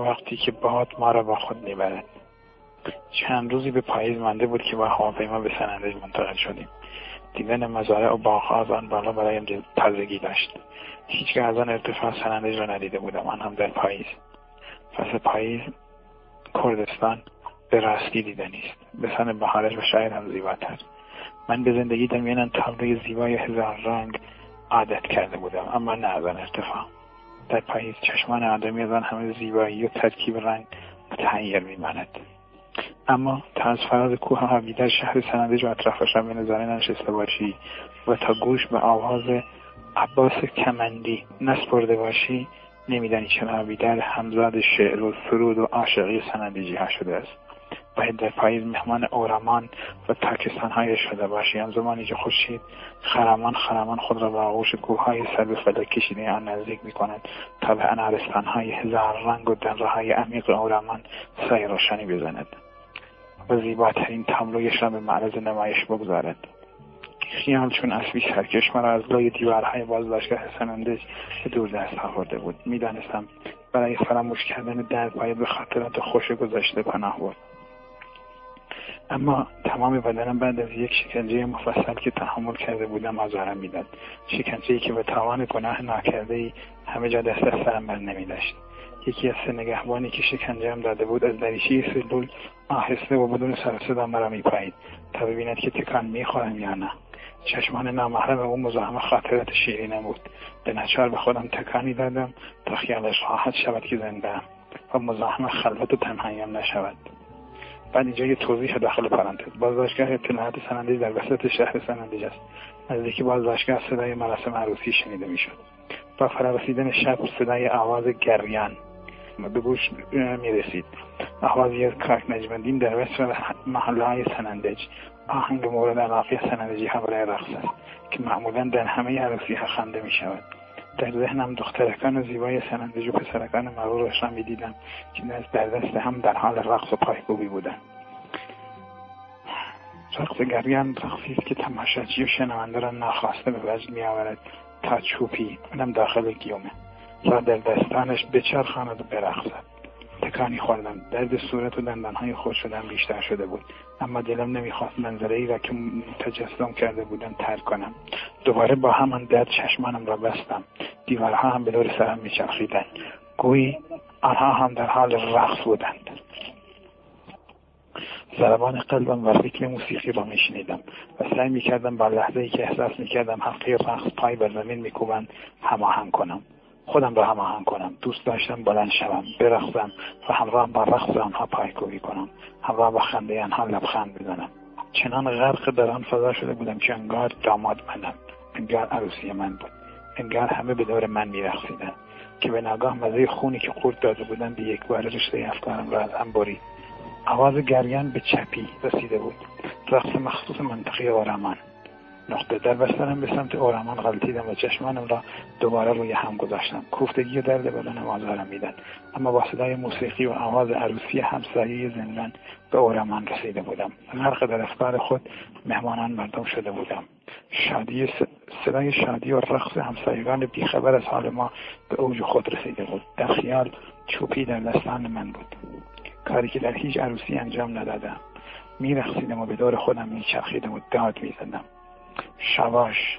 وقتی که باد ما را با خود می‌برد. چند روزی به پاییز مانده بود که با هواپیما به سنندج منتقل شدیم. دیدن مزارع و باغها از آن بالا برایم تازگی داشت. هیچگاه از آن ارتفاع سنندج را ندیده بودم. آن هم در پاییز. فصل پاییز کردستان به راستی دیدنی است. به سن بهارش و شاید هم زیباتر. من به زندگی در میان تابلوی زیبای هزار رنگ عادت کرده بودم اما نه از آن ارتفاع. در پاییز چشمان آدمی از آن همه زیبایی و ترکیب رنگ متحیر میماند. اما تا از فراز کوه هویدر شهر سنندج و اطرافش را به نظاره ننشسته باشی و تا گوش به آواز عباس کمندی نسپرده باشی نمیدانی چرا هویدر همزاد شعر و سرود و عاشقی سنندجی ها شده است. باید در مهمان اورمان و های شده باشی. آن زمانی که خورشید خرمان خرمان خود را به آغوش کوههای سر به فلک کشیده آن نزدیک می کند تا به های هزار رنگ و های عمیق اورمان سای روشنی بزند و زیباترین تابلویش را به معرض نمایش بگذارد. خیال چون اسبی سرکش مرا از لای دیوارهای بازداشتگاه سنندج به دور دست آورده بود. می‌دانستم برای فراموش کردن درد باید به خاطرات خوش گذشته پناه بود اما تمام بدنم بعد از یک شکنجه مفصل که تحمل کرده بودم آزارم می‌داد. شکنجه ای که به توان گناه ناکرده ای همه جا دست از سرم بر نمیداشت. یکی از سه نگهبانی که شکنجه هم داده بود از دریچه سلول آهسته و بدون سر صدا مرا میپایید تا ببیند که تکان می‌خورم یا نه. چشمان نامحرم او مزاحم خاطرات شیرینم بود. به نچار به خودم تکانی دادم تا خیالش راحت شود که زنده و مزاحم خلوت و تنهاییم نشود. بعد اینجا یه توضیح داخل پرانتز. بازداشتگاه اطلاعات سنندج در وسط شهر سنندج است. نزدیک بازداشتگاه صدای مراسم عروسی شنیده می‌شد. با فرارسیدن شب صدای آواز گریان. به گوش می رسید آوازی از کاک نجمدین در وسط محله های سنندج. آهنگ مورد علاقه سنندجی ها برای رقص است که معمولا در همه عروسی ها خنده می شود در ذهنم دخترکان زیبای سنندج و پسرکان مغرورش را می‌دیدم که در دست هم در حال رقص و پایکوبی بودند. رقص گریان رقصی است که تماشاچی و شنونده را ناخواسته به وجد میآورد تا چوپی اونم داخل گیومه. و در دستانش بچرخاند و برقصد. تکانی خوردم. درد صورت و دندانهای خود شدن بیشتر شده بود. اما دلم نمی‌خواست منظره ای را که تجسم کرده بودم ترک کنم. دوباره با همان درد چشمانم را بستم. دیوارها هم به دور سرم میچرخیدند. گویی آنها هم در حال رقص بودند. ضربان قلبم و ریتم موسیقی را میشنیدم و سعی می‌کردم با لحظه ای که احساس می‌کردم حلقه رقص پای بر زمین میکوبند هماهنگ کنم. خودم را هماهنگ کنم دوست داشتم بلند شوم برقصم و همراه با رقص آنها پایکوبی کنم. همراه با خنده آنها لبخند بزنم چنان غرق در آن فضا شده بودم که انگار داماد منم انگار عروسی من بود انگار همه به دور من میرقصیدند که به ناگاه مزه خونی که قورت داده بودن به یک بار رشته افکارم را از هم برید. آواز گریان به چپی رسیده بود. رقص مخصوص منطقه آرمان. نقطه در بسترم به سمت اورمان غلطیدم و چشمانم را دوباره روی هم گذاشتم. کوفتگی و درد بدنم آزارم میدن اما با صدای موسیقی و آواز عروسی همسایه زندان به اورمان رسیده بودم. غرق در افکار خود مهمانان مردم شده بودم. شادی صدای شادی و رقص همسایگان بیخبر از حال ما به اوج خود رسیده بود. در خیال چوپی در دستان من بود. کاری که در هیچ عروسی انجام ندادم. میرقصیدم و به دور خودم میچرخیدم و داد می‌زدم. شواش.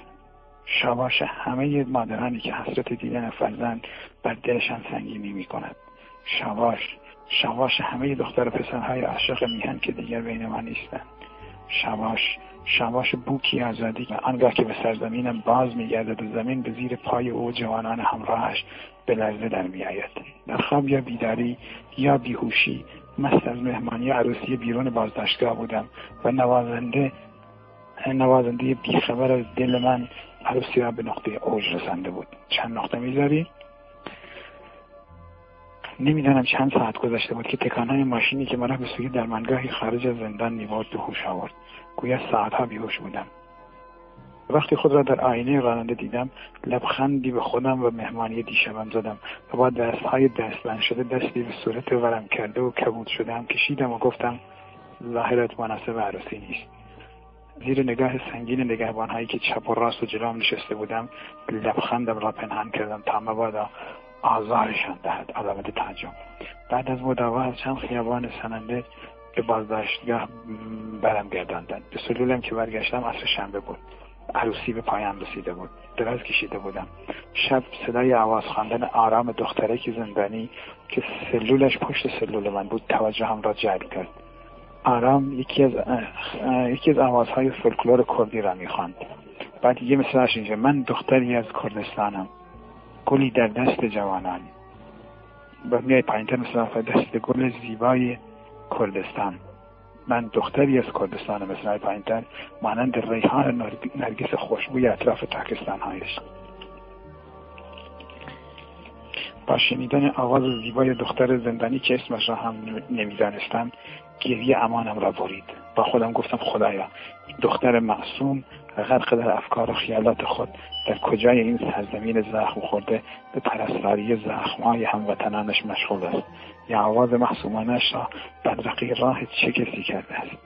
شواش همه مادرانی که حسرت دیدن فرزند بر دلشان سنگینی می کند شواش. شواش همه دختر پسرهای عاشق میهن که دیگر بین ما نیستند. شواش. شواش بوکی آزادی و آنگاه که به سرزمینم باز میگردد و زمین به زیر پای او جوانان همراهش به لرزه در میآید. در خواب یا بیداری یا بیهوشی مست از مهمانی عروسی بیرون بازداشتگاه بودم و نوازنده نوازنده بیخبر از دل من عروسی را به نقطه اوج رسنده بود. چند نقطه می‌ذاری؟ نمی‌دانم چند ساعت گذشته بود که تکانهای ماشینی که مرا به سوی درمانگاهی خارج از زندان می‌برد به هوش آورد. گویا ساعتها بیهوش بودم. وقتی خود را در آینه راننده دیدم لبخندی به خودم و مهمانی دیشبم زدم و با دستهای دستبند شده دستی به صورت ورم کرده و کبود شدم کشیدم و گفتم ظاهرت مناسب عروسی نیست. زیر نگاه سنگین نگهبان هایی که چپ و راست و جلوم نشسته بودم لبخندم را پنهان کردم تا مبادا آزارشان دهد. علامت تعجب. بعد از مداوا از چند خیابان سننده به بازداشتگاه برم گرداندند به سلولم که برگشتم اصر شنبه بود. عروسی به پایان رسیده بود. دراز کشیده بودم. شب صدای آواز خواندن آرام دختره که زندانی که سلولش پشت سلول من بود توجه هم را جلب کرد. آرام یکی از یکی از آوازهای فولکلور کردی را می‌خواند. بعد یه مثلش اینجا. من دختری از کردستانم. گلی در دست جوانان. و میای پایینتر مثل دست گل زیبای کردستان. من دختری از کردستان مثل پایینتر مانند ریحان نرگس خوشبوی اطراف تاکستان هایش. با شنیدن آواز زیبای دختر زندانی که اسمش را هم نمی‌دانستم گریه امانم را برید. با خودم گفتم خدایا دختر معصوم غرق در افکار و خیالات خود در کجای این سرزمین زخم خورده به پرستاری زخمهای هموطنانش مشغول است. یا آواز محسومانش را بدرقی راه چه کسی کرده است؟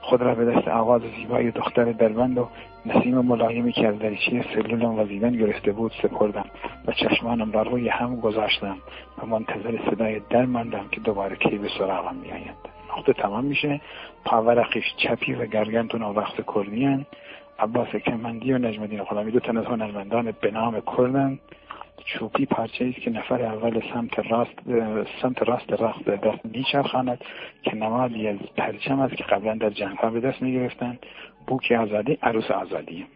خود را به دست آواز زیبای دختر دربند و نسیم ملایمی که از دریچه سلولم وزیدن گرفته بود سپردم و چشمانم را روی هم گذاشتم و منتظر صدای در که دوباره کی به سراغم میآید. نقطه تمام میشه. پاورقیش چپی و گرگنتون و وقت کردی عباس کمندی و نجمدین غلامی دو تن از هنرمندان به نام کردن. چوپی پارچه است که نفر اول سمت راست سمت راست رخت به دست میچرخاند که نمادی از پرچم است که قبلا در جنگ به دست می‌گرفتند. بوک آزادی عروس آزادی.